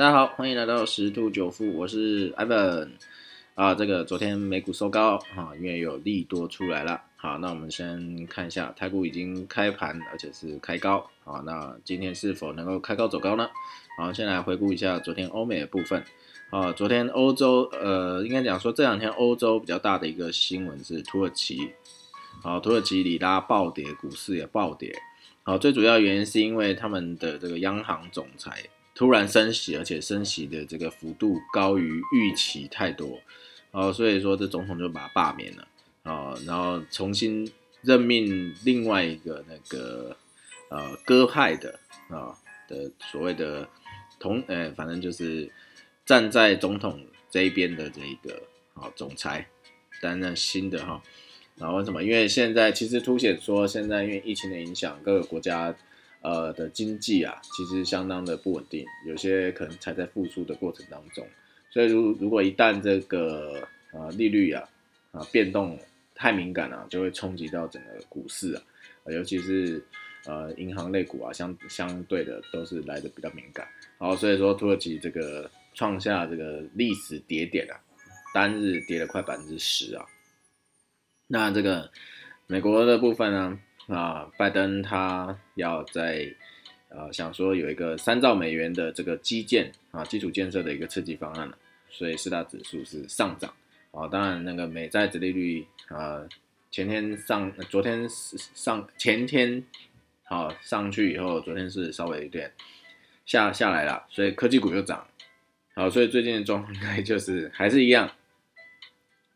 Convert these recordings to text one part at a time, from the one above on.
大家好，欢迎来到十兔九富，我是 Evan，啊。这个昨天美股收高啊，因为有利多出来了。好，那我们先看一下台股已经开盘，而且是开高啊。那今天是否能够开高走高呢？好，先来回顾一下昨天欧美的部分啊。昨天欧洲呃，应该讲说这两天欧洲比较大的一个新闻是土耳其，好，土耳其里拉暴跌，股市也暴跌。好，最主要原因是因为他们的这个央行总裁。突然升息，而且升息的这个幅度高于预期太多，哦，所以说这总统就把他罢免了啊，然后重新任命另外一个那个呃鸽派的啊的所谓的同呃，反正就是站在总统这一边的这一个啊总裁担任新的哈，然后为什么？因为现在其实凸显说现在因为疫情的影响，各个国家。呃的经济啊，其实相当的不稳定，有些可能才在复苏的过程当中，所以如如果一旦这个呃利率啊啊变动太敏感了，就会冲击到整个股市啊，尤其是呃银行类股啊，相相对的都是来的比较敏感，好，所以说土耳其这个创下这个历史跌点啊，单日跌了快百分之十啊，那这个美国的部分呢？啊拜登他要在呃想说有一个三兆美元的这个基建啊基础建设的一个刺激方案了，所以四大指数是上涨啊。当然那个美债殖利率啊前天上昨天上前天好上去以后，昨天是稍微有点下下来了，所以科技股又涨。好，所以最近的状态就是还是一样，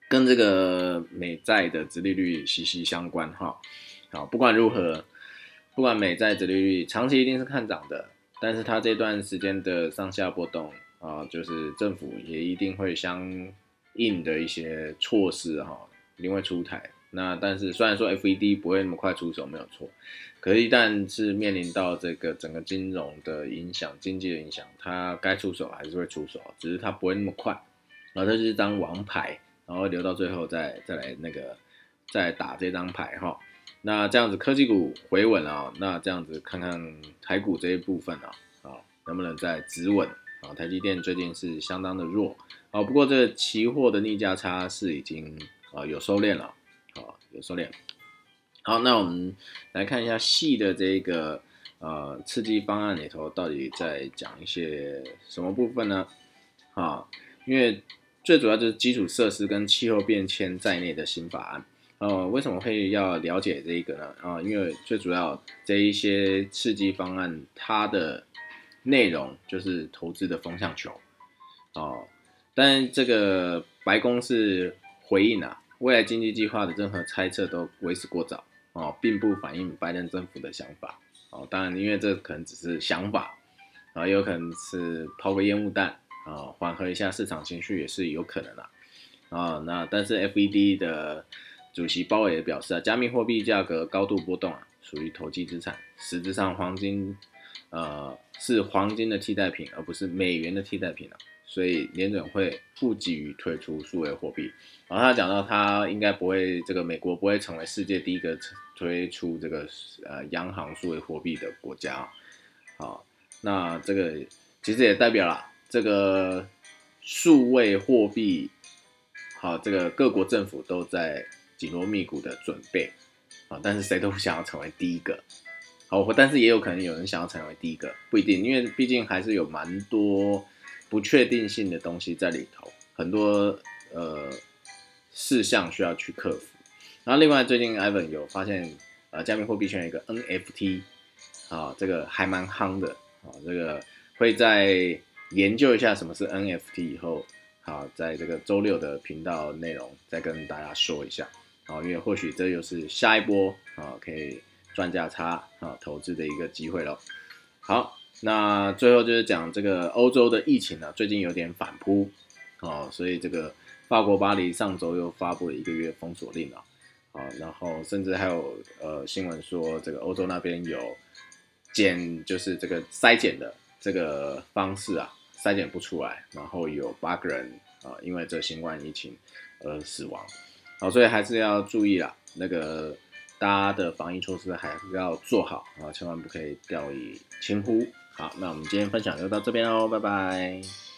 跟这个美债的殖利率息息相关哈。好，不管如何，不管美债殖利率长期一定是看涨的，但是它这段时间的上下波动啊，就是政府也一定会相应的一些措施哈，一定会出台。那但是虽然说 FED 不会那么快出手，没有错，可是一旦是面临到这个整个金融的影响、经济的影响，它该出手还是会出手，只是它不会那么快。然后这就是张王牌，然后留到最后再再来那个再打这张牌哈。那这样子科技股回稳啊，那这样子看看台股这一部分啊，啊能不能再止稳啊？台积电最近是相当的弱啊，不过这期货的逆价差是已经啊有收敛了啊，有收敛。好，那我们来看一下细的这个呃刺激方案里头到底在讲一些什么部分呢？啊，因为最主要就是基础设施跟气候变迁在内的新法案。呃，为什么会要了解这一个呢？啊，因为最主要这一些刺激方案，它的内容就是投资的风向球，哦，但这个白宫是回应啊，未来经济计划的任何猜测都为时过早，哦，并不反映拜登政府的想法，哦，当然，因为这可能只是想法，啊，有可能是抛个烟雾弹，啊，缓和一下市场情绪也是有可能的，啊，那但是 FED 的。主席鲍威尔表示啊，加密货币价格高度波动啊，属于投机资产。实质上，黄金，呃，是黄金的替代品，而不是美元的替代品了。所以，联准会不急于推出数位货币。然后他讲到，他应该不会，这个美国不会成为世界第一个推出这个呃央行数位货币的国家。好，那这个其实也代表了这个数位货币，好，这个各国政府都在。紧锣密鼓的准备啊，但是谁都不想要成为第一个，好，但是也有可能有人想要成为第一个，不一定，因为毕竟还是有蛮多不确定性的东西在里头，很多呃事项需要去克服。然后另外最近 Ivan 有发现，呃，加密货币圈有一个 NFT，啊，这个还蛮夯的，啊，这个会在研究一下什么是 NFT 以后，好，在这个周六的频道内容再跟大家说一下。啊，因为或许这又是下一波啊，可以赚价差啊，投资的一个机会喽。好，那最后就是讲这个欧洲的疫情呢，最近有点反扑啊，所以这个法国巴黎上周又发布了一个月封锁令了啊，然后甚至还有呃新闻说这个欧洲那边有检，就是这个筛检的这个方式啊，筛检不出来，然后有八个人啊，因为这新冠疫情而死亡。好，所以还是要注意啦，那个大家的防疫措施还是要做好啊，千万不可以掉以轻忽好，那我们今天分享就到这边喽，拜拜。